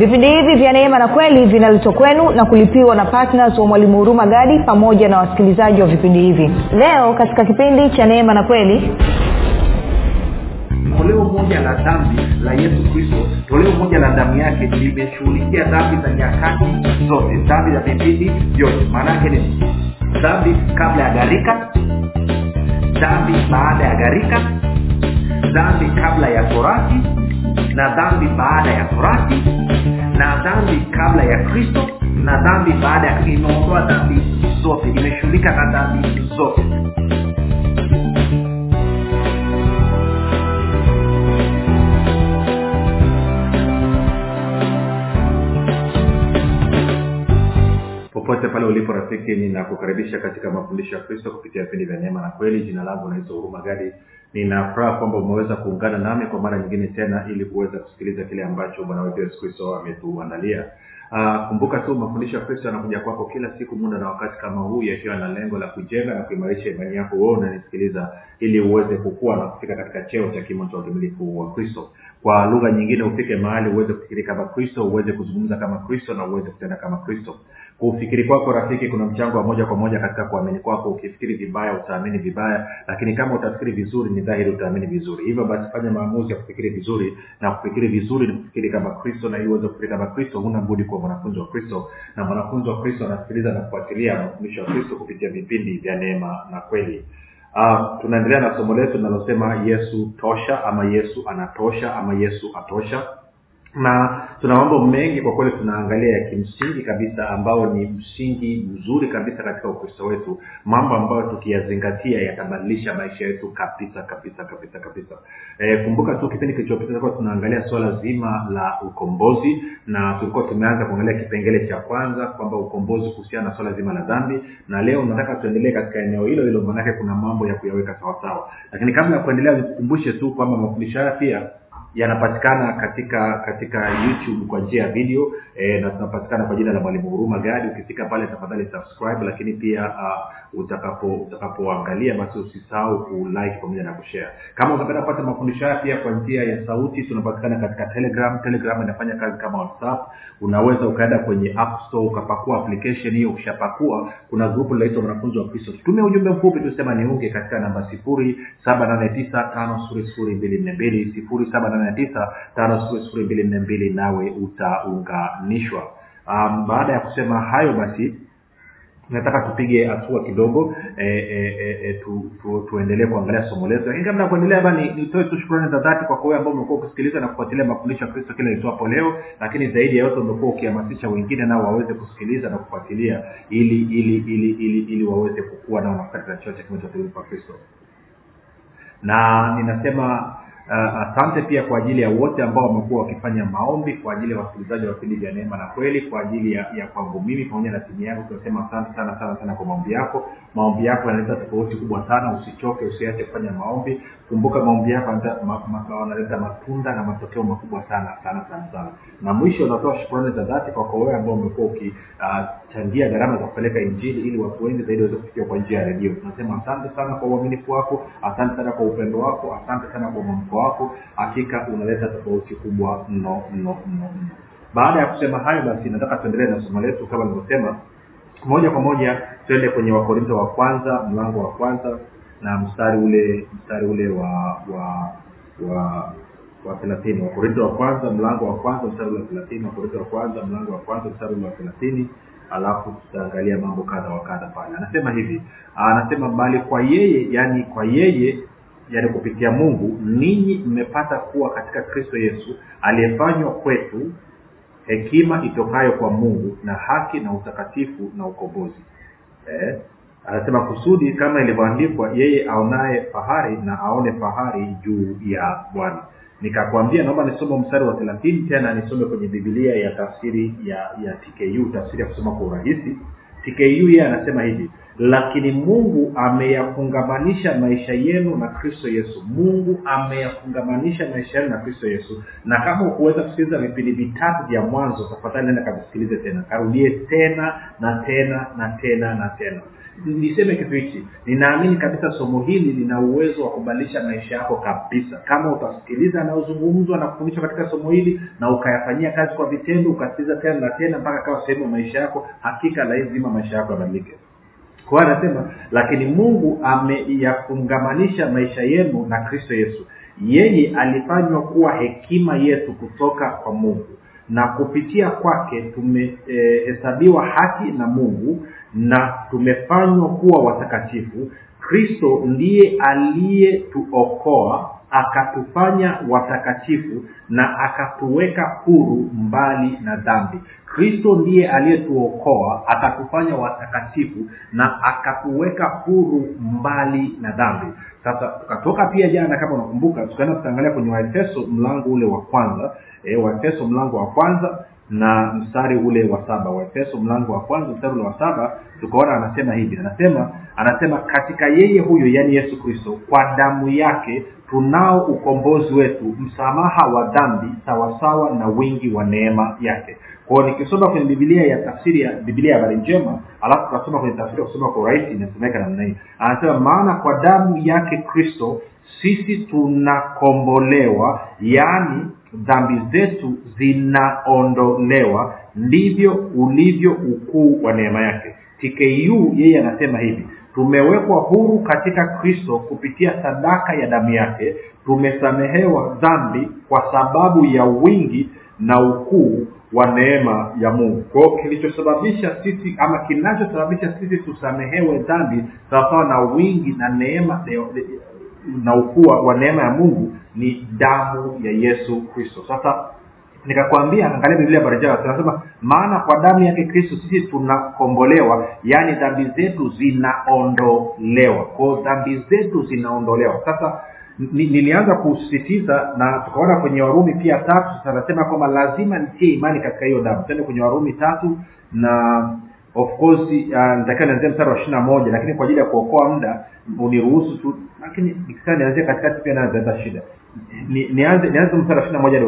vipindi hivi vya neema na kweli vinaletwa kwenu na kulipiwa na ptns wa mwalimu huruma gadi pamoja na wasikilizaji wa vipindi hivi. Leo katika kipindi cha neema na kweli toleo moja la dhambi la yesu kristo toleo moja la damu yake limeshughulikia dhambi za nyakati zote dhambi za vipindi vyote. Maanaake ni dhambi kabla ya gharika dhambi baada ya gharika dhambi kabla ya torati na dhambi baada ya torati na dhambi kabla ya kristo na dhambi baada ya imeondoa dhambi zote. Imeshughulika na dhambi zote. Popote pale ulipo rafiki ninakukaribisha katika mafundisho ya kristo kupitia vipindi vya neema na kweli. Jina langu naitwa huruma gadi ninafuraha kwamba umeweza kuungana nami kwa mara nyingine tena ili kuweza kusikiliza kile ambacho bwana wetu yesu kristo ametuandalia. Uh, kumbuka tu mafundisho ya kristo yanakuja kwako kila siku muda na wakati kama huu yakiwa na lengo la kujenga na kuimarisha imani yako. Wewe unanisikiliza ili uweze kukua na kufika katika cheo cha kimo cha utumilifu wa kristo kwa lugha nyingine ufike mahali uweze kufikiri kama kristo uweze kuzungumza kama kristo na uweze kutenda kama kristo. Kufikiri kwako rafiki kuna mchango wa moja kwa moja katika kuamini kwako. Ukifikiri vibaya utaamini vibaya lakini kama utafikiri vizuri ni dhahiri utaamini vizuri. Hivyo basi fanya maamuzi ya kufikiri vizuri na kufikiri vizuri ni kufikiri kama kristo na uweze kufikiri kama kristo huna budi kuwa mwanafunzi wa kristo. Na mwanafunzi wa kristo anasikiliza na kufuatilia mafundisho ya kristo kupitia vipindi vya neema na kweli uh, tunaendelea na somo letu linalosema yesu tosha ama yesu anatosha ama yesu atosha na tuna mambo mengi kwa kweli tunaangalia ya kimsingi kabisa ambao ni msingi mzuri kabisa katika ukristo wetu. Mambo ambayo tukiyazingatia yatabadilisha maisha yetu kabisa kabisa kabisa kabisa. E, kumbuka tu kipindi kilichopita tulikuwa tunaangalia swala zima la ukombozi na tulikuwa tumeanza kuangalia kipengele cha kwanza kwamba ukombozi kuhusiana na swala zima la dhambi na leo nataka tuendelee katika eneo hilo hilo maanake kuna mambo ya kuyaweka sawasawa. Lakini kabla ya kuendelea nikukumbushe tu kwamba mafundisho haya pia yanapatikana katika katika youtube kwa njia ya video e, na tunapatikana kwa jina la mwalimu huruma gadi. Ukifika pale tafadhali subscribe lakini pia uh, utakapo utakapoangalia basi usisahau kulike pamoja na kushare. Kama utapenda kupata mafundisho haya pia kwa njia ya sauti tunapatikana katika telegram. Telegram inafanya kazi kama whatsapp. Unaweza ukaenda kwenye app store ukapakua application hiyo. Ukishapakua kuna grupu linaitwa wanafunzi wa kristo. Tutumie ujumbe mfupi tusema niunge katika namba sifuri saba nane tisa tano sifuri sifuri mbili nne mbili sifuri saba mbili nawe utaunganishwa. Um, baada ya kusema hayo basi nataka tupige hatua kidogo e, e, e, tu, tu, tuendelee kuangalia somo letu. Lakini kabla ya kuendelea ba nitoe tu shukrani za dhati kwa wewe ambao umekuwa ukisikiliza na kufuatilia mafundisho ya kristo kile itoapo leo lakini zaidi ya yote umekuwa ukihamasisha wengine nao waweze kusikiliza na kufuatilia ili ili ili ili ili waweze kukua nao katika cheo cha kimo kwa kristo. Na ninasema uh, asante pia kwa ajili ya wote ambao wamekuwa wakifanya maombi kwa ajili ya wasikilizaji wa vipindi vya neema na kweli kwa ajili ya, ya kwangu mimi pamoja na timu yangu. Tunasema asante sana sana sana kwa maombi yako. Maombi yako yanaleta tofauti kubwa sana. Usichoke usiache kufanya maombi. Kumbuka maombi yako yanaleta ma, ma, matunda na matokeo makubwa sana sana sana sana. Na mwisho unatoa shukurani za dhati kwa wewe ambao umekuwa ukichangia uh, gharama za kupeleka injili ili watu wengi zaidi waweze kufikia kwa njia ya redio. Tunasema asante sana kwa uaminifu wako asante sana kwa upendo wako asante sana kwa mwamko wako hakika unaleta tofauti kubwa mno mno mno mno. Baada ya kusema hayo basi nataka tuendelee na somo letu kama nilivyosema. Moja kwa moja twende kwenye wakorinto wa kwanza mlango wa kwanza na mstari ule mstari ule wa wa wa wa thelathini. Wakorinto wa kwanza mlango wa kwanza mstari ule wa thelathini. Wakorinto wa kwanza mlango wa kwanza mstari ule wa thelathini. Alafu tutaangalia mambo kadha wa kadha pale. Anasema hivi anasema bali kwa yeye yani kwa yeye yani kupitia mungu ninyi mmepata kuwa katika kristo yesu aliyefanywa kwetu hekima itokayo kwa mungu na haki na utakatifu na ukombozi eh? anasema kusudi kama ilivyoandikwa yeye aonaye fahari na aone fahari juu ya bwana nikakwambia naomba nisome mstari wa thelathini tena nisome kwenye bibilia ya tafsiri ya ya tku tafsiri ya kusoma kwa urahisi tku yeye anasema hivi lakini mungu ameyafungamanisha maisha yenu na kristo yesu. Mungu ameyafungamanisha maisha yenu na kristo yesu. Na kama ukuweza kusikiliza vipindi vitatu vya mwanzo tafadhali nenda kavisikilize tena. Karudie tena na tena na tena na tena. Niseme kitu hichi. Ninaamini kabisa somo hili lina uwezo wa kubadilisha maisha yako kabisa. Kama utasikiliza yanayozungumzwa na kufundishwa katika somo hili na ukayafanyia kazi kwa vitendo ukasikiliza tena na tena mpaka kawa sehemu ya maisha yako hakika lazima maisha yako yabadilike kwa anasema lakini mungu ameyafungamanisha maisha yenu na kristo yesu. Yeye alifanywa kuwa hekima yetu kutoka kwa mungu. Na kupitia kwake tumehesabiwa e, haki na mungu na tumefanywa kuwa watakatifu. Kristo ndiye aliyetuokoa akatufanya watakatifu na akatuweka huru mbali na dhambi. Kristo ndiye aliyetuokoa akatufanya watakatifu na akatuweka huru mbali na dhambi. Sasa tukatoka pia jana kama unakumbuka tukaenda tutaangalia kwenye waefeso mlango ule wa kwanza e, waefeso mlango wa kwanza na mstari ule wa saba. Waefeso mlango wa kwanza mstari ule wa saba tukaona anasema hivi anasema anasema katika yeye huyo yaani yesu kristo kwa damu yake tunao ukombozi wetu msamaha wa dhambi sawasawa na wingi wa neema yake. Kwao nikisoma kwenye bibilia ya tafsiri ya bibilia ya habari njema alafu tukasoma kwenye tafsiri ya kusoma kwa urahisi inasemeka namna hii. Anasema maana kwa damu yake kristo sisi tunakombolewa yaani dhambi zetu zinaondolewa ndivyo ulivyo ukuu wa neema yake. Tku yeye anasema hivi tumewekwa huru katika kristo kupitia sadaka ya damu yake. Tumesamehewa dhambi kwa sababu ya wingi na ukuu wa neema ya mungu. Kwao kilichosababisha sisi ama kinachosababisha sisi tusamehewe dhambi sawasawa na wingi na neema na ukuu wa neema ya mungu ni damu ya yesu kristo. Sasa nikakwambia angalia biblia barajaa tunasema maana kwa damu yake kristo sisi tunakombolewa yaani dhambi zetu zinaondolewa. Kwao dhambi zetu zinaondolewa. Sasa nilianza kusisitiza na tukaona kwenye warumi pia tatu anasema kwamba lazima nitie imani katika hiyo damu. Tende kwenye warumi tatu na of course uh, nianzia mstari wa ishiri na moja lakini kwa ajili ya kuokoa muda uniruhusu tu lakini nikisema nianzia katikati pia nazaleta shida nianze nianze mstari moja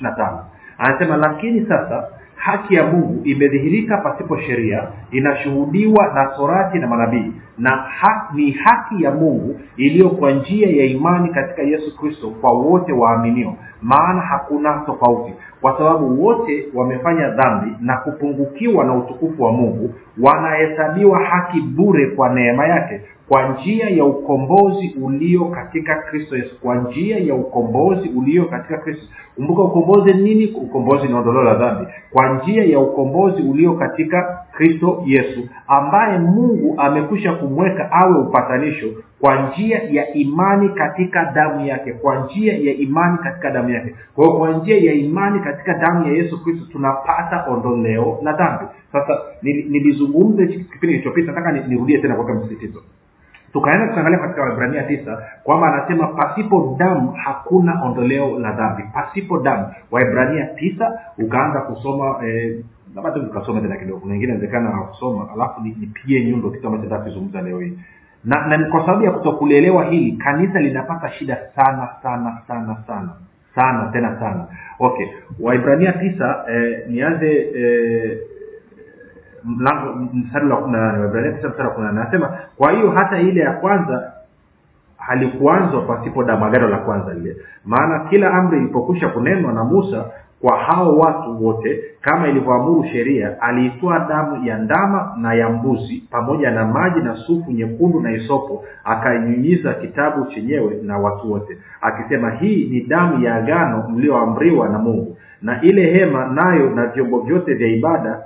na tano. Anasema lakini sasa haki ya mungu imedhihirika pasipo sheria inashuhudiwa na torati na manabii na ha, ni haki ya mungu iliyo kwa njia ya imani katika yesu kristo kwa wote waaminio. Maana hakuna tofauti kwa sababu wote wamefanya dhambi na kupungukiwa na utukufu wa mungu wanahesabiwa haki bure kwa neema yake kwa njia ya ukombozi ulio katika kristo yesu. Kwa njia ya ukombozi ulio katika kristo kumbuka ukombozi nini? Ukombozi ni ondoleo la dhambi. Kwa njia ya ukombozi ulio katika kristo yesu ambaye mungu amekwisha kumweka awe upatanisho kwa njia ya imani katika damu yake kwa njia ya imani katika damu yake. Kwa kwa njia ya imani katika damu ya yesu kristo tunapata ondoleo la dhambi. Sasa nilizungumza kipindi kilichopita nataka nirudie tena kuweka msisitizo tukaenda tukaangalia katika waibrania tisa kwamba anasema pasipo damu hakuna ondoleo la dhambi. Pasipo damu. Waibrania tisa ukaanza kusoma eh, labda tu tukasoma tena kidogo. Kuna wengine inawezekana hawakusoma alafu nipigie nyundo kitu ambacho nataka leo hii. Na, na kwa sababu ya kutokulielewa hili kanisa linapata shida sana sana sana sana. Sana tena sana. Okay. Waibrania tisa eh, nianze eh, mlango mstari wa mstari wa kumi na nane anasema kwa hiyo hata ile ya kwanza halikuanzwa pasipo damagano la kwanza lile. Maana kila amri ilipokwisha kunenwa na musa kwa hao watu wote kama ilivyoamuru sheria aliitoa damu ya ndama na ya mbuzi pamoja na maji na sufu nyekundu na isopo akainyunyiza kitabu chenyewe na watu wote akisema hii ni damu ya agano mlioamriwa na mungu. Na ile hema nayo na vyombo vyote vya ibada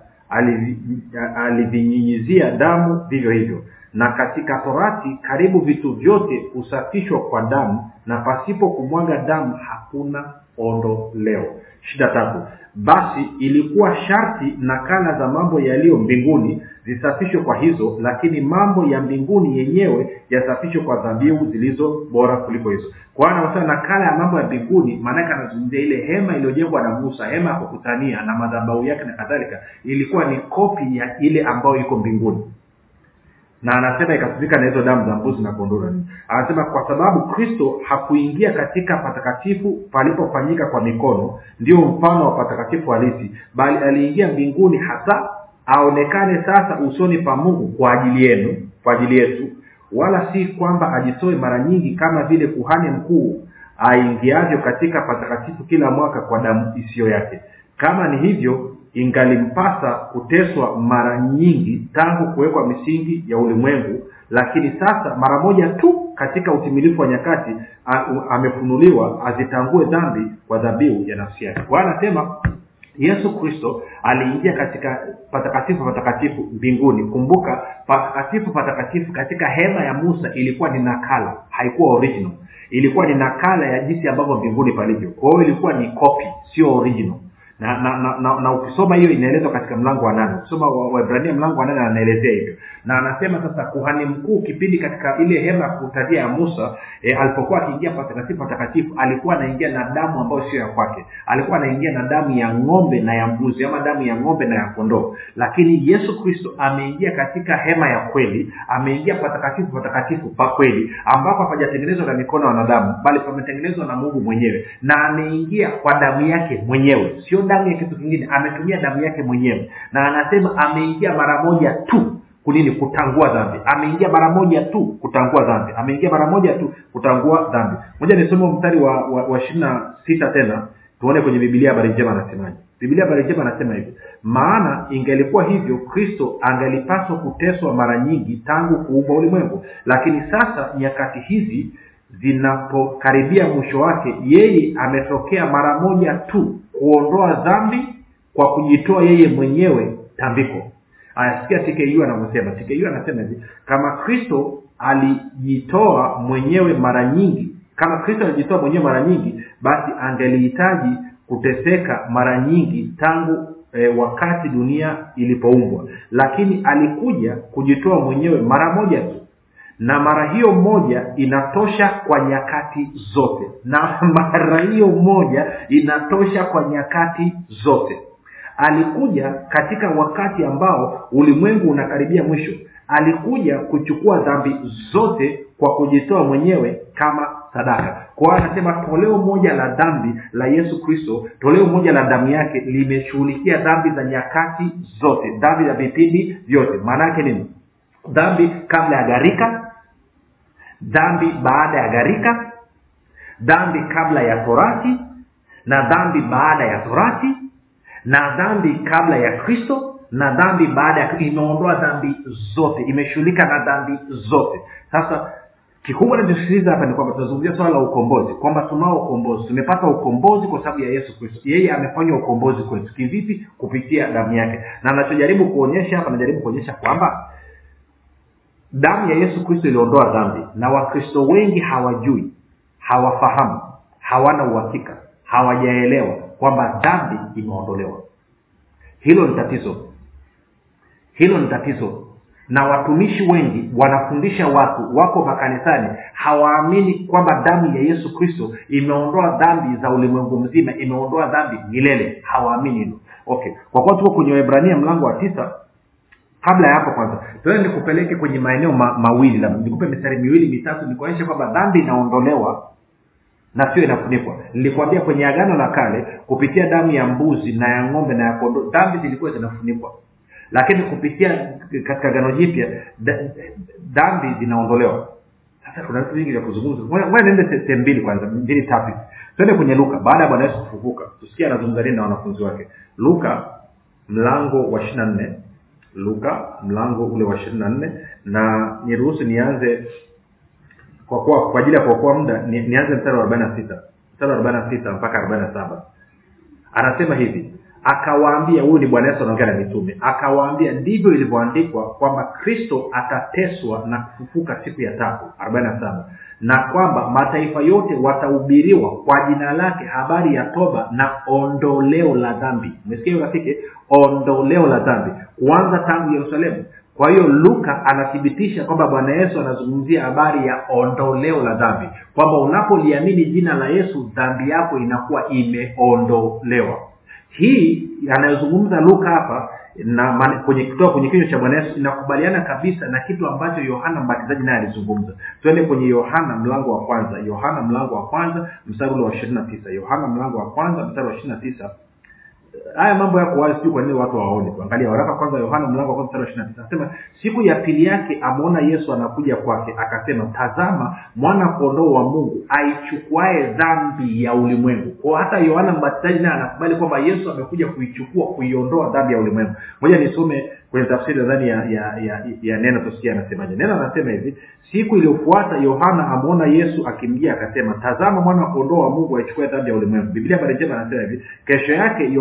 alivinyinyizia damu vivyo hivyo. Na katika torati karibu vitu vyote husafishwa kwa damu na pasipo kumwaga damu hakuna ondoleo. Shida tatu. Basi ilikuwa sharti nakala za mambo yaliyo mbinguni zisafishwe kwa hizo lakini mambo ya mbinguni yenyewe yasafishwe kwa dhabihu zilizo bora kuliko hizo. Kwa hiyo anasema nakala ya mambo ya mbinguni maanake anazungumzia ile hema iliyojengwa na musa hema ya kukutania na madhabau yake na kadhalika ilikuwa ni kopi ya ile ambayo iko mbinguni. Na anasema ikasifika na hizo damu za mbuzi na kondoo. Na anasema kwa sababu kristo hakuingia katika patakatifu palipofanyika kwa mikono ndio mfano wa patakatifu halisi bali aliingia mbinguni hasa aonekane sasa usoni pa mungu kwa ajili yenu kwa ajili yetu wala si kwamba ajitoe mara nyingi kama vile kuhani mkuu aingiavyo katika patakatifu kila mwaka kwa damu isiyo yake. Kama ni hivyo ingalimpasa kuteswa mara nyingi tangu kuwekwa misingi ya ulimwengu lakini sasa mara moja tu katika utimilifu wa nyakati amefunuliwa azitangue dhambi kwa dhabihu ya nafsi yake. Kwa anasema yesu kristo aliingia katika patakatifu patakatifu mbinguni. Kumbuka patakatifu patakatifu katika hema ya musa ilikuwa ni nakala. Haikuwa original. Ilikuwa ni nakala ya jinsi ambavyo mbinguni palivyo. Kwa hiyo ilikuwa ni copy sio original na na, na, na, na ukisoma hiyo inaelezwa katika mlango wa nane. Ukisoma waibrania mlango wa nane anaelezea hivyo. Na anasema sasa kuhani mkuu kipindi katika ile hema ya kutadia ya musa e, alipokuwa akiingia patakatifu patakatifu alikuwa anaingia na damu ambayo sio ya kwake. Alikuwa anaingia na damu ya ng'ombe na ya mbuzi ama damu ya ng'ombe na ya kondoo. Lakini yesu kristo ameingia katika hema ya kweli ameingia patakatifu patakatifu pa kweli ambapo hapajatengenezwa na mikono ya wanadamu bali pametengenezwa na mungu mwenyewe. Na ameingia kwa damu yake mwenyewe. Sio damu ya kitu kingine. Ametumia damu yake mwenyewe. Na anasema ameingia mara moja tu kunini kutangua dhambi. Ameingia mara moja tu kutangua dhambi. Ameingia mara moja tu kutangua dhambi. Moja nisome mstari wa wa, wa na sita tena. Tuone kwenye bibilia habari njema anasemaje. Bibilia habari njema anasema hivi. Maana ingelikuwa hivyo kristo angelipaswa kuteswa mara nyingi tangu kuumba ulimwengu. Lakini sasa nyakati hizi zinapokaribia mwisho wake yeye ametokea mara moja tu kuondoa dhambi kwa kujitoa yeye mwenyewe tambiko. Aya sikia tku anavyosema. Tku anasema hivi kama kristo alijitoa mwenyewe mara nyingi kama kristo alijitoa mwenyewe mara nyingi basi angelihitaji kuteseka mara nyingi tangu e, wakati dunia ilipoumbwa. Lakini alikuja kujitoa mwenyewe mara moja tu na mara hiyo moja inatosha kwa nyakati zote. Na mara hiyo moja inatosha kwa nyakati zote. Alikuja katika wakati ambao ulimwengu unakaribia mwisho. Alikuja kuchukua dhambi zote kwa kujitoa mwenyewe kama sadaka. Kwa anasema toleo moja la dhambi la yesu kristo toleo moja la damu yake limeshughulikia dhambi za nyakati zote. Dhambi za vipindi vyote. Maana yake nini? Dhambi kabla ya gharika dhambi baada ya gharika dhambi kabla ya torati na dhambi baada ya torati na dhambi kabla ya kristo na dhambi baada ya imeondoa dhambi zote imeshughulika na dhambi zote. Sasa kikubwa nachosisitiza hapa ni kwamba tunazungumzia swala la ukombozi kwamba tunao ukombozi tumepata ukombozi kwa sababu ya yesu kristo. Yeye amefanya ukombozi kwetu. Kivipi? Kupitia damu yake. Na anachojaribu kuonyesha hapa anajaribu kuonyesha kwamba damu ya yesu kristo iliondoa dhambi. Na wakristo wengi hawajui hawafahamu hawana uhakika hawajaelewa kwamba dhambi imeondolewa. Hilo ni tatizo. Hilo ni tatizo. Na watumishi wengi wanafundisha watu wako makanisani hawaamini kwamba damu ya yesu kristo imeondoa dhambi za ulimwengu mzima imeondoa dhambi milele. Hawaamini hilo. Okay. Kwa kuwa tuko kwenye waibrania mlango wa tisa kabla ya hapo kwanza tuende nikupeleke kwenye maeneo ma, mawili labda. Nikupe mistari miwili mitatu nikuonyeshe kwamba dhambi inaondolewa na sio inafunikwa. Nilikwambia kwenye agano la kale kupitia damu ya mbuzi na ya ng'ombe na ya kondoo dhambi zilikuwa zinafunikwa. Lakini kupitia katika agano jipya dhambi zinaondolewa. Sasa kuna vitu vingi vya kuzungumza. Niende sehemu mbili kwanza mbili tatu twende kwenye luka. Baada ya bwana yesu kufufuka tusikie anazungumza nini na wanafunzi wake. Luka mlango wa ishiri na nne luka mlango ule wa ishirini na nne. Na niruhusu nianze kwa kwa ajili ya kuokoa muda ni, nianze mstari wa arobaini na sita. Mstari wa arobaini na sita mpaka arobaini na saba. Anasema hivi akawaambia huyu ni bwana yesu anaongea na mitume akawaambia ndivyo ilivyoandikwa kwamba kristo atateswa na kufufuka siku ya tatu. Arobaini na saba na kwamba mataifa yote watahubiriwa kwa jina lake habari ya toba na ondoleo la dhambi. Umesikia rafiki? Ondoleo la dhambi. Kuanza tangu yerusalemu. Kwa hiyo luka anathibitisha kwamba bwana yesu anazungumzia habari ya ondoleo la dhambi. Kwamba unapoliamini jina la yesu dhambi yako inakuwa imeondolewa. Hii anayozungumza luka hapa na man, kwenye kutoka kwenye kinywa cha bwana yesu inakubaliana kabisa na kitu ambacho yohana mbatizaji naye alizungumza. Twende kwenye yohana mlango wa kwanza. Yohana mlango wa kwanza mstari ule wa ishirini na tisa. Yohana mlango wa kwanza mstari wa ishirini na tisa haya mambo yako wazi sijui kwa nini watu hawaoni angalia waraka kwanza yohana mlango wa kwanza anasema siku ya pili yake ameona yesu anakuja kwake akasema tazama mwana kondoo wa mungu aichukuae dhambi ya ulimwengu. Kwao hata yohana mbatizaji naye anakubali kwamba yesu amekuja kuichukua kuiondoa dhambi ya ulimwengu. Moja nisome kwenye tafsiri nadhani ya, ya, ya, ya neno tusikia anasemaje. Neno anasema hivi siku iliyofuata yohana amwona yesu akimjia akasema tazama mwana wa kondoo wa mungu aichukua dhambi ya ulimwengu. Biblia habari njema anasema hivi kesho yake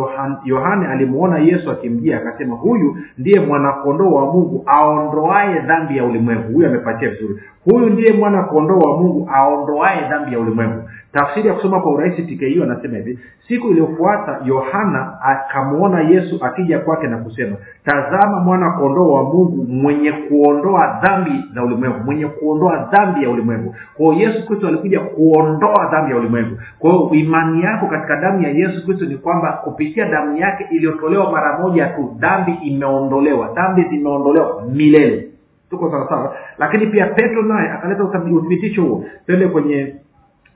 yohane alimwona yesu akimjia akasema huyu ndiye mwanakondoo wa mungu aondoae dhambi ya ulimwengu. Huyu amepatia vizuri. Huyu ndiye mwana kondoo wa mungu aondoae dhambi ya ulimwengu tafsiri ya kusoma kwa urahisi tku anasema hivi siku iliyofuata yohana akamwona yesu akija kwake na kusema tazama mwana kondoo wa mungu mwenye kuondoa dhambi za ulimwengu mwenye kuondoa dhambi ya ulimwengu. Kwao yesu kristo alikuja kuondoa dhambi ya ulimwengu. Kwa hiyo imani yako katika damu ya yesu kristo ni kwamba kupitia damu yake iliyotolewa mara moja tu dhambi imeondolewa dhambi zimeondolewa milele. Tuko sawasawa lakini pia petro naye akaleta uthibitisho huo. Twende kwenye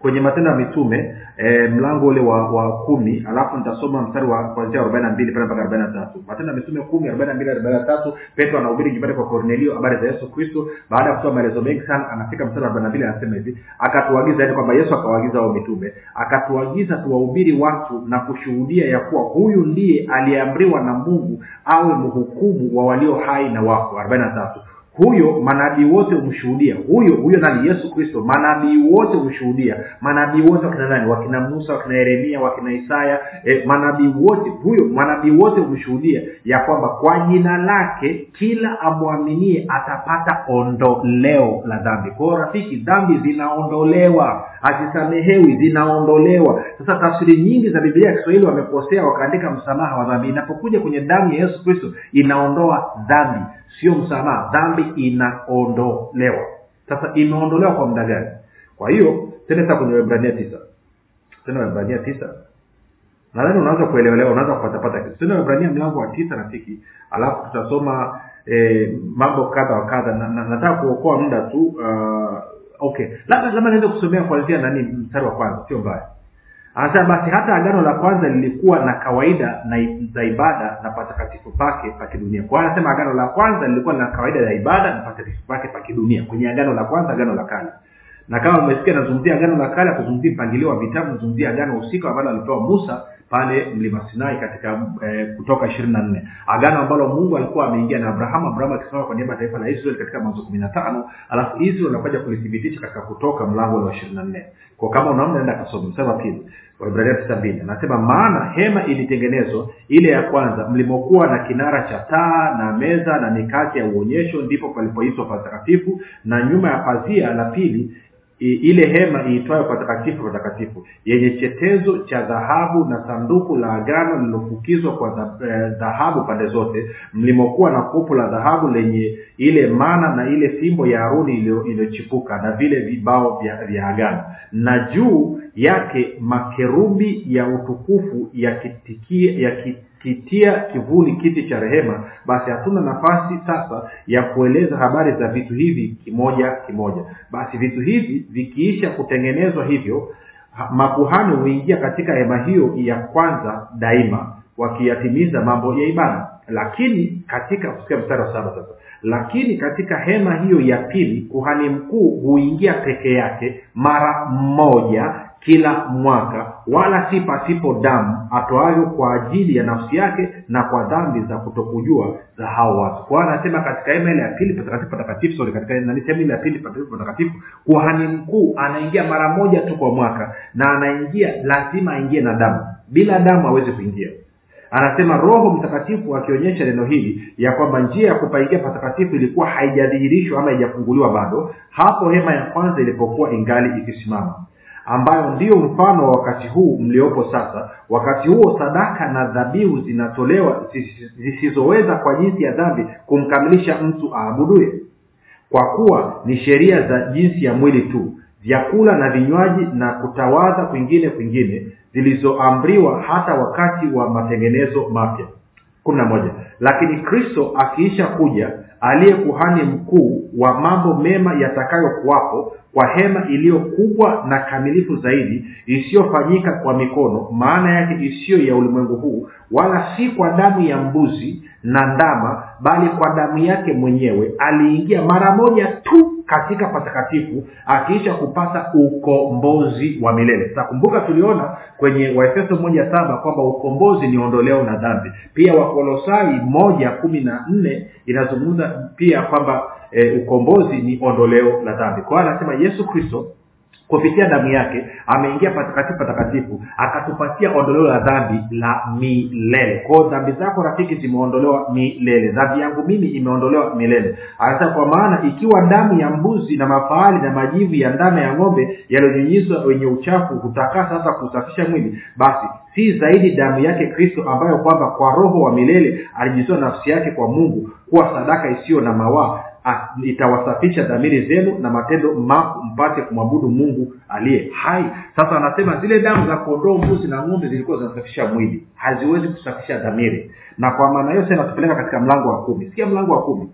kwenye matendo ya mitume e, mlango ule wa, wa kumi alafu nitasoma mstari wa kwanzia arobaini na mbili pale mpaka arobaini na tatu. Matendo ya mitume kumi arobaini na mbili arobaini na tatu petro anahubiri nyumbani kwa kornelio habari za yesu kristo. Baada ya kutoa maelezo mengi sana anafika mstari wa arobaini na mbili anasema hivi akatuagiza yani kwamba yesu akawaagiza hao mitume akatuagiza tuwahubiri watu na kushuhudia ya kuwa huyu ndiye aliyeamriwa na mungu awe mhukumu wa walio hai na wafu. Arobaini na tatu huyo manabii wote humshuhudia huyo huyo nani? Yesu kristo. Manabii wote humshuhudia manabii wote wakina nani? Wakina musa wakina yeremia wakina isaya eh, manabii wote. Huyo manabii wote humshuhudia ya kwamba kwa jina lake kila amwaminie atapata ondoleo la dhambi. Kwao rafiki dhambi zinaondolewa. Hazisamehewi zinaondolewa. Sasa tafsiri nyingi za biblia ya kiswahili wamekosea wakaandika msamaha wa dhambi. Inapokuja kwenye damu ya yesu kristo inaondoa dhambi sio msamaha dhambi inaondolewa. Sasa imeondolewa kwa muda gani? Kwa hiyo tena kwenye webrania tisa. Tena webrania tisa. Nadhani unaweza kuelewelewa unaweza kupatapata kitu. Tena webrania mlango wa tisa rafiki alafu tutasoma eh, mambo kadha wa kadha. Na, na, nataka kuokoa muda tu uh, okay. Labda labda niweze kusomea kuanzia nani mstari wa kwanza sio mbaya anasema basi hata agano la kwanza lilikuwa na kawaida na za ibada na patakatifu pake pa kidunia. Kwa anasema agano la kwanza lilikuwa na kawaida za ibada na patakatifu pake pa kidunia kwenye agano la kwanza agano la kale. Na kama umesikia nazungumzia agano la kale akuzungumzia mpangilio wa vitabu nazungumzia agano husika ambalo alipewa musa pale mlima sinai katika eh, kutoka ishirini na nne. Agano ambalo mungu alikuwa ameingia na abrahamu abrahamu akisimama kwa niaba ya taifa la israel katika mwanzo kumi na tano alafu israel anakuja kulithibitisha katika kutoka mlango wa ishirini na nne. Kwa kama unaona enda kasoma mstari pili waibrania tisa mbili. Anasema maana hema ilitengenezwa ile ya kwanza mlimokuwa na kinara cha taa na meza na mikate ya uonyesho ndipo palipoitwa patakatifu na nyuma ya pazia la pili ile hema iitwayo patakatifu patakatifu yenye chetezo cha dhahabu na sanduku la agano lililofukizwa kwa dhahabu pande zote mlimokuwa na kopo la dhahabu lenye ile mana na ile fimbo ya haruni iliyochipuka na vile vibao vya, vya agano. Na juu yake makerubi ya utukufu yakitikia yaki kitia kivuli kiti cha rehema basi hatuna nafasi sasa ya kueleza habari za vitu hivi kimoja kimoja. Basi vitu hivi vikiisha kutengenezwa hivyo makuhani huingia katika hema hiyo ya kwanza daima wakiyatimiza mambo ya ibada. Lakini katika kusikia mstari wa saba sasa. Lakini katika hema hiyo ya pili kuhani mkuu huingia peke yake mara moja kila mwaka wala si pasipo damu atoavyo kwa ajili ya nafsi yake na kwa dhambi za kutokujua za hao watu. Kwa anasema katika hema ile ya pili patakatifu patakatifu sorry katika nani ile ya pili patakatifu patakatifu kuhani mkuu anaingia mara moja tu kwa mwaka na anaingia lazima aingie na damu. Bila damu hawezi kuingia. Anasema roho mtakatifu akionyesha neno hili ya kwamba njia ya kupaingia patakatifu ilikuwa haijadhihirishwa ama haijafunguliwa bado hapo hema ya kwanza ilipokuwa ingali ikisimama ambayo ndiyo mfano wa wakati huu mliopo sasa. Wakati huo sadaka na dhabihu zinatolewa zisizoweza kwa jinsi ya dhambi kumkamilisha mtu aabuduye. Kwa kuwa ni sheria za jinsi ya mwili tu vyakula na vinywaji na kutawadha kwingine kwingine zilizoamriwa hata wakati wa matengenezo mapya. moja. Lakini kristo akiisha kuja aliye kuhani mkuu wa mambo mema yatakayokuwapo kwa hema iliyo kubwa na kamilifu zaidi isiyofanyika kwa mikono maana yake isiyo ya ulimwengu huu wala si kwa damu ya mbuzi na ndama bali kwa damu yake mwenyewe aliingia mara moja tu katika patakatifu akiisha kupata ukombozi wa milele. Takumbuka tuliona kwenye waefeso moja saba kwamba ukombozi ni ondoleo na dhambi. Pia wakolosai moja kumi na nne inazungumza pia kwamba e, ukombozi ni ondoleo la dhambi. Kwa hiyo anasema yesu kristo kupitia damu yake ameingia patakatifu patakatifu akatupatia ondoleo la dhambi la milele. Kwao dhambi zako rafiki zimeondolewa milele. Dhambi yangu mimi imeondolewa milele. Anasema kwa maana ikiwa damu ya mbuzi na mafahali na majivu ya ndama ya ng'ombe yaliyonyunyizwa wenye uchafu hutakasa hata kusafisha mwili basi si zaidi damu yake kristo ambayo kwamba kwa roho wa milele alijitoa nafsi yake kwa mungu kuwa sadaka isiyo na mawaa itawasafisha dhamiri zenu na matendo maku mpate kumwabudu mungu aliye hai. Sasa anasema zile damu za kondoo mbuzi na ng'ombe zilikuwa zinasafisha mwili. Haziwezi kusafisha dhamiri. Na kwa maana hiyo sasa katika mlango wa kumi. Sikia mlango wa kumi.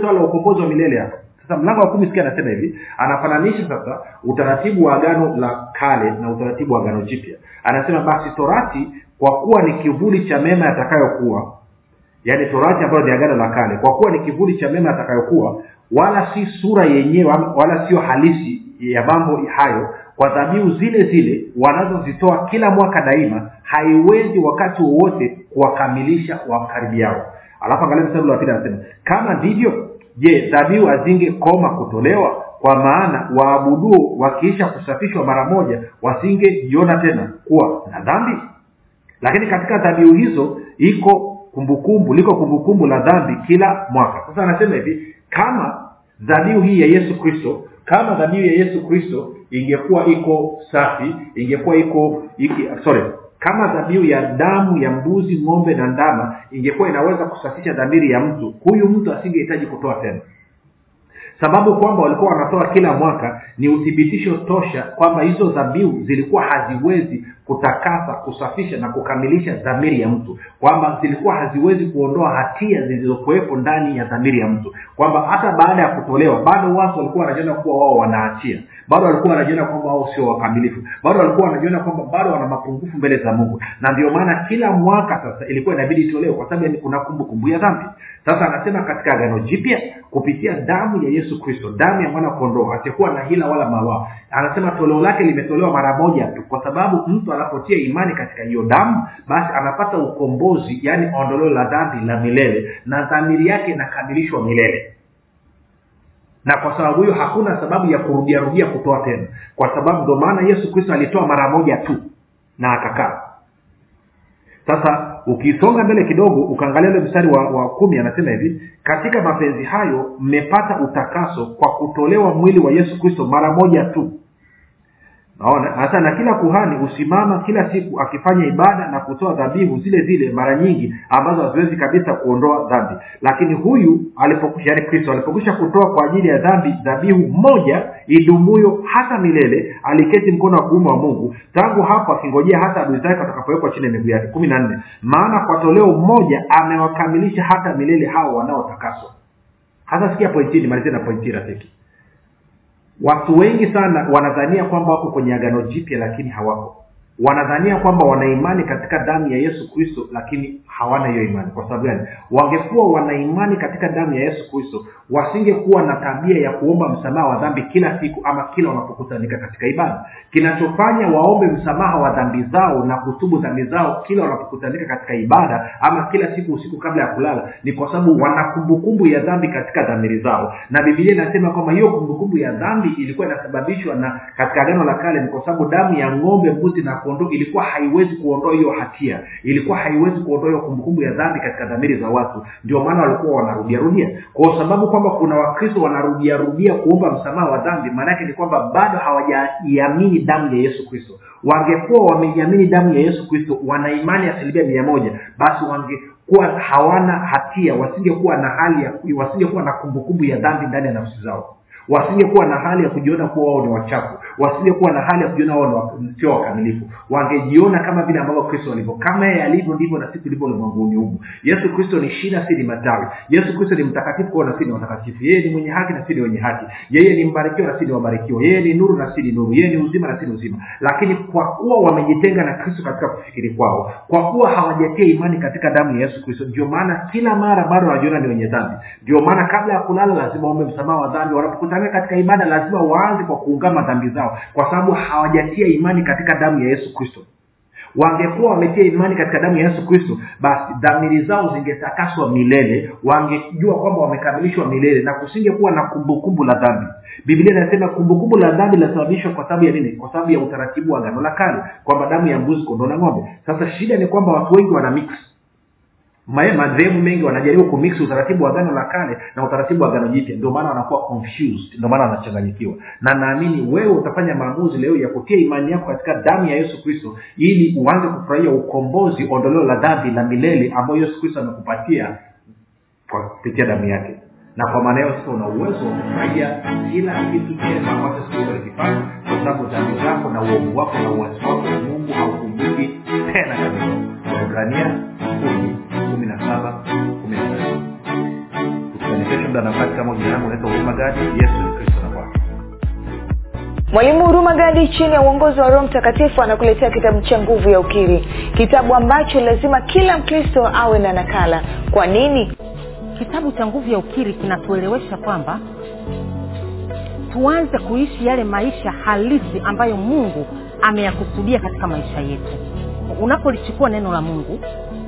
Swala la ukombozi wa milele hapa. Sasa mlango wa kumi sikia anasema hivi. Anafananisha sasa utaratibu wa agano la kale na utaratibu wa agano jipya. Anasema basi torati kwa kuwa ni kivuli cha mema yatakayokuwa yaani torati ambayo ni agano la kale. Kwa kuwa ni kivuli cha mema atakayokuwa wala si sura yenyewe wala sio halisi ya mambo hayo kwa dhabihu zile zile wanazozitoa kila mwaka daima haiwezi wakati wowote kuwakamilisha wakaribiao. Alafu angalia mstari wa pili anasema kama ndivyo je dhabihu hazingekoma kutolewa? Kwa maana waabuduo wakiisha kusafishwa mara moja wasingejiona tena kuwa na dhambi. Lakini katika dhabihu hizo iko kumbukumbu liko kumbukumbu la dhambi kila mwaka. Sasa anasema hivi kama dhabihu hii ya yesu kristo kama dhabihu ya yesu kristo ingekuwa iko safi ingekuwa iko iki, sorry kama dhabihu ya damu ya mbuzi ng'ombe na ndama ingekuwa inaweza kusafisha dhamiri ya mtu huyu mtu asingehitaji kutoa tena sababu kwamba walikuwa wanatoa kila mwaka ni uthibitisho tosha kwamba hizo dhabihu zilikuwa haziwezi kutakasa kusafisha na kukamilisha dhamiri ya mtu. Kwamba zilikuwa haziwezi kuondoa hatia zilizokuwepo ndani ya dhamiri ya mtu. Kwamba hata baada ya kutolewa bado watu walikuwa wanajiona kuwa wao wanaachia bado walikuwa wanajiona kwamba wao sio wakamilifu. Bado walikuwa wanajiona kwamba bado wana mapungufu mbele za mungu. Na ndio maana kila mwaka sasa ilikuwa inabidi itolewe kwa sababu kuna kumbukumbu ya dhambi. Sasa anasema katika agano jipya kupitia damu ya yesu kristo damu ya mwana kondoo asiyekuwa na hila wala mawaa anasema toleo lake limetolewa mara moja tu. Kwa sababu mtu anapotia imani katika hiyo damu basi anapata ukombozi yaani ondoleo la dhambi la milele na dhamiri yake inakamilishwa milele. Na kwa sababu hiyo hakuna sababu ya kurudiarudia kutoa tena. Kwa sababu ndo maana yesu kristo alitoa mara moja tu na akakaa. Sasa ukisonga mbele kidogo ukaangalia ule mstari wa, wa kumi anasema hivi katika mapenzi hayo mmepata utakaso kwa kutolewa mwili wa yesu kristo mara moja tu naona? Hasa na kila kuhani husimama kila siku akifanya ibada na kutoa dhabihu zile zile mara nyingi ambazo haziwezi kabisa kuondoa dhambi. Lakini huyu alipokwisha yani kristo alipokwisha kutoa kwa ajili ya dhambi dhabihu moja idumuyo hata milele aliketi mkono wa kuume wa mungu. Tangu hapo akingojea hata adui zake watakapowekwa chini ya miguu yake. Kumi na nne. Maana kwa toleo moja amewakamilisha hata milele hao wanaotakaswa. Hasa sikia pointini malizia na pointi rafiki watu wengi sana wanadhania kwamba wako kwenye agano jipya lakini hawako. Wanadhania kwamba wana imani katika damu ya yesu kristo lakini hawana hiyo imani. Kwa sababu gani? Wangekuwa wana katika damu ya yesu kristo wasingekuwa na tabia ya kuomba msamaha wa dhambi kila siku ama kila wanapokusanyika katika ibada. Kinachofanya waombe msamaha wa dhambi zao na kutubu dhambi zao kila wanapokutanika katika ibada ama kila siku usiku kabla ya kulala ni kwa sababu wana kumbukumbu ya dhambi katika dhamiri zao. Na bibilia inasema kwamba hiyo kumbukumbu ya dhambi ilikuwa inasababishwa na katika agano la kale ni kwa sababu damu ya ng'ombe mbuzi na kondoo ilikuwa haiwezi kuondoa hiyo hatia. Ilikuwa haiwezi kuondoa kumbukumbu ya dhambi katika dhamiri za watu. Ndio maana walikuwa wanarudiarudia kwa sababu kwamba kuna wakristo wanarudiarudia kuomba msamaha wa dhambi maanaake ni kwamba bado hawajaiamini damu ya yesu kristo. Wangekuwa wameiamini damu ya yesu kristo wana imani asilimia mia moja basi wangekuwa hawana hatia wasingekuwa na hali ya wasingekuwa na kumbukumbu ya dhambi ndani ya nafsi zao. Wasingekuwa na hali ya kujiona kuwa wao ni wachafu wasingekuwa na hali ya kujiona wao sio wakamilifu. Wangejiona kama vile ambavyo kristo alivyo. Kama yeye alivyo ndivyo na sisi tulivyo ulimwenguni humu. Yesu kristo ni shina si ni matawi. Yesu kristo ni mtakatifu kwao na si ni watakatifu. Yeye ni mwenye haki na si ni wenye haki. Yeye ni mbarikiwa na si ni wabarikiwa. Yeye ni nuru na si ni nuru. Yeye ni uzima na si ni uzima. Lakini kwa kuwa wamejitenga na kristo katika kufikiri kwao kwa kuwa hawajatia imani katika damu ya yesu kristo ndio maana kila mara bado wanajiona ni wenye dhambi. Ndio maana kabla ya kulala lazima waombe msamaha wa dhambi. Wanapokutania katika ibada lazima waanze kwa kuungama dhambi zao kwa sababu hawajatia imani katika damu ya yesu kristo. Wangekuwa wametia imani katika damu ya yesu kristo basi dhamiri zao zingetakaswa milele. Wangejua kwamba wamekamilishwa milele na kusingekuwa na kumbukumbu la dhambi. Biblia inasema kumbukumbu la dhambi linasababishwa kwa sababu ya nini? Kwa sababu ya utaratibu wa agano la kale kwamba damu ya mbuzi kondoo na ng'ombe. Sasa shida ni kwamba watu wengi wana mix madhehebu mengi wanajaribu kumix utaratibu wa agano la kale na utaratibu wa agano jipya. Ndio maana wanakuwa confused. Ndio maana wanachanganyikiwa. Na naamini wewe utafanya maamuzi leo ya kutia imani yako katika damu ya yesu kristo ili uanze kufurahia ukombozi ondoleo la dhambi la milele ambayo yesu kristo amekupatia kwa kupitia damu yake. Na kwa maana hiyo sasa una uwezo wa kufurahia kila kitu chema ambacho siku kwa sababu dhambi zako na uovu wako na uwasi wako mungu haukumbuki tena kabisa. Ibrania kumi kumi na saba kumi na tatu tukianekesha muda nafasi kama jina langu unaitwa huruma gadi yesu kristo na bwana. Mwalimu huruma gadi chini ya uongozi wa roho mtakatifu anakuletea kitabu cha nguvu ya ukiri. Kitabu ambacho lazima kila mkristo awe na nakala. Kwa nini? Kitabu cha nguvu ya ukiri kinatuelewesha kwamba tuanze kuishi yale maisha halisi ambayo mungu ameyakusudia katika maisha yetu. Unapolichukua neno la mungu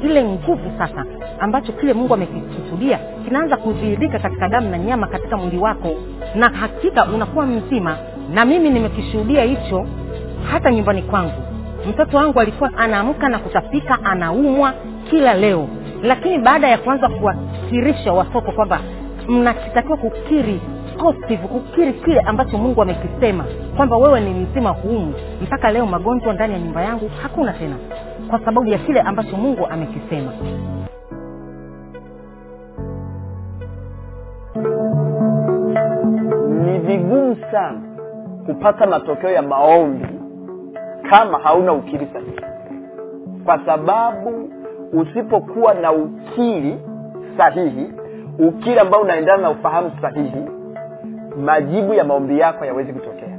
ile nguvu sasa ambacho kile mungu amekikusudia kinaanza kudhihirika katika damu na nyama katika mwili wako. Na hakika unakuwa mzima. Na mimi nimekishuhudia hicho hata nyumbani kwangu. Mtoto wangu alikuwa anaamka na kutapika anaumwa kila leo. Lakini baada ya kuanza kuwakirisha watoto kwamba mnakitakiwa kukiri positive kukiri kile ambacho mungu amekisema kwamba wewe ni mzima huumu mpaka leo magonjwa ndani ya nyumba yangu hakuna tena kwa sababu ya kile ambacho mungu amekisema. Ni vigumu sana kupata matokeo ya maombi kama hauna ukiri sahihi. Kwa sababu usipokuwa na ukiri sahihi ukiri ambao unaendana na ufahamu sahihi majibu ya maombi yako hayawezi kutokea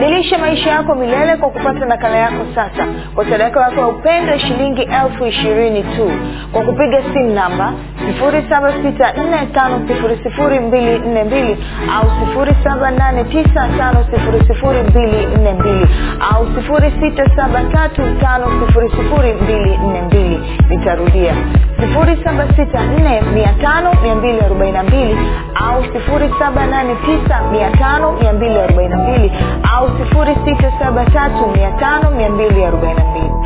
badilisha maisha yako milele kwa kupata nakala yako sasa. Kwa sadaka yako ya upendo shilingi elfu ishirini tu. Kwa kupiga simu namba 7645242 au 7895242 au 6735242 nitarudia 7645242 au 7895242 au 6735242